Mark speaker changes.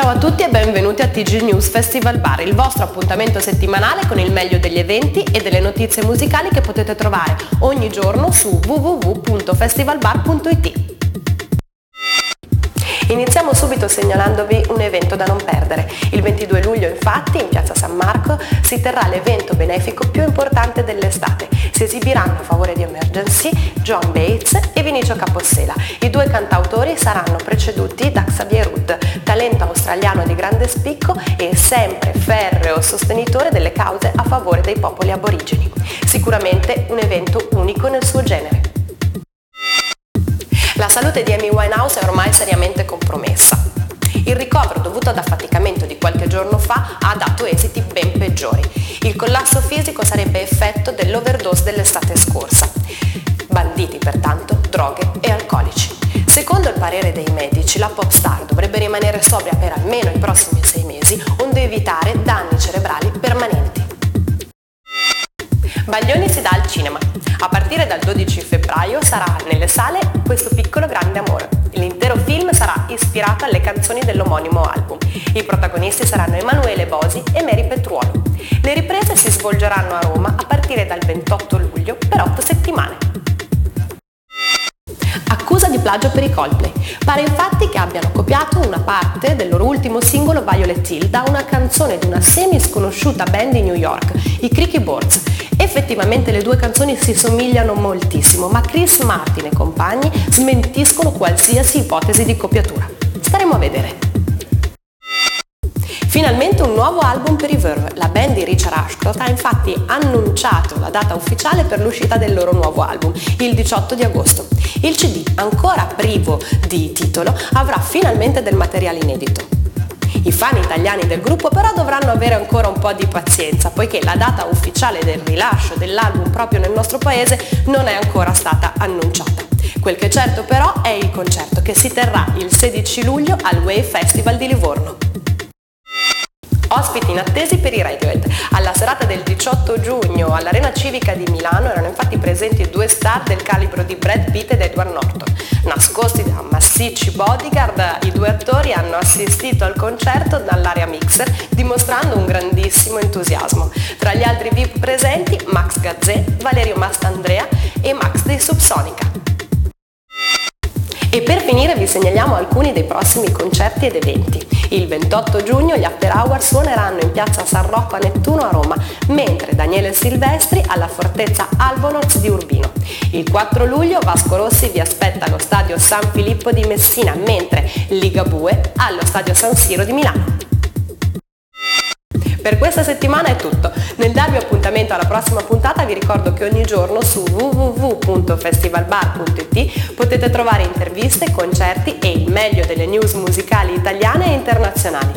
Speaker 1: Ciao a tutti e benvenuti a TG News Festival Bar, il vostro appuntamento settimanale con il meglio degli eventi e delle notizie musicali che potete trovare ogni giorno su www.festivalbar.it. Iniziamo subito segnalandovi un evento da non perdere. Il 22 luglio infatti in piazza San Marco si terrà l'evento benefico più importante dell'estate. Si esibiranno a favore di Emergency John Bates e Vinicio Capossela. I due cantautori saranno preceduti da Xavier talento australiano di grande spicco e sempre ferreo sostenitore delle cause a favore dei popoli aborigeni. Sicuramente un evento unico nel suo genere. La salute di Amy Winehouse è ormai seriamente compromessa. Il ricovero dovuto ad affaticamento di qualche giorno fa ha dato esiti ben peggiori. Il collasso fisico sarebbe effetto dell'overdose dell'estate scorsa. Banditi pertanto droghe e alcolici. Secondo il parere dei medici, la pop star dovrebbe rimanere sobria per almeno i prossimi sei mesi, onde evitare danni cerebrali permanenti. Baglioni si dà al cinema. A partire dal 12 febbraio sarà nelle sale questo piccolo grande amore. L'intero film sarà ispirato alle canzoni dell'omonimo album. I protagonisti saranno Emanuele Bosi e Mary Petruolo. Le riprese si svolgeranno a Roma a partire dal 28 luglio per 8 settimane. Plagio per i Coldplay. Pare infatti che abbiano copiato una parte del loro ultimo singolo Violet Hill da una canzone di una semi sconosciuta band di New York, i Creaky Boards. Effettivamente le due canzoni si somigliano moltissimo, ma Chris Martin e compagni smentiscono qualsiasi ipotesi di copiatura. Staremo a vedere. Finalmente un nuovo album per i Verve. La band di Richard Ashcroft ha infatti annunciato la data ufficiale per l'uscita del loro nuovo album, il 18 di agosto. Il CD, ancora privo di titolo, avrà finalmente del materiale inedito. I fan italiani del gruppo però dovranno avere ancora un po' di pazienza, poiché la data ufficiale del rilascio dell'album proprio nel nostro paese non è ancora stata annunciata. Quel che è certo però è il concerto che si terrà il 16 luglio al Wave Festival di Livorno. Ospiti inattesi per i Radiohead. Alla serata del 18 giugno all'Arena Civica di Milano erano infatti presenti due star del calibro di Brad Pitt ed Edward Norton. Nascosti da massicci bodyguard, i due attori hanno assistito al concerto dall'area mixer dimostrando un grandissimo entusiasmo. Tra gli altri VIP presenti Max Gazzè, Valerio Mastandrea e Max dei Subsonica. E per finire vi segnaliamo alcuni dei prossimi concerti ed eventi. Il 28 giugno gli After Hours suoneranno in piazza San Rocco a Nettuno a Roma, mentre Daniele Silvestri alla Fortezza Albonoz di Urbino. Il 4 luglio Vasco Rossi vi aspetta allo stadio San Filippo di Messina, mentre Ligabue allo stadio San Siro di Milano. Per questa settimana è tutto. Nel darvi appuntamento alla prossima puntata vi ricordo che ogni giorno su www.festivalbar.it potete trovare interviste, concerti e il meglio delle news musicali italiane e internazionali.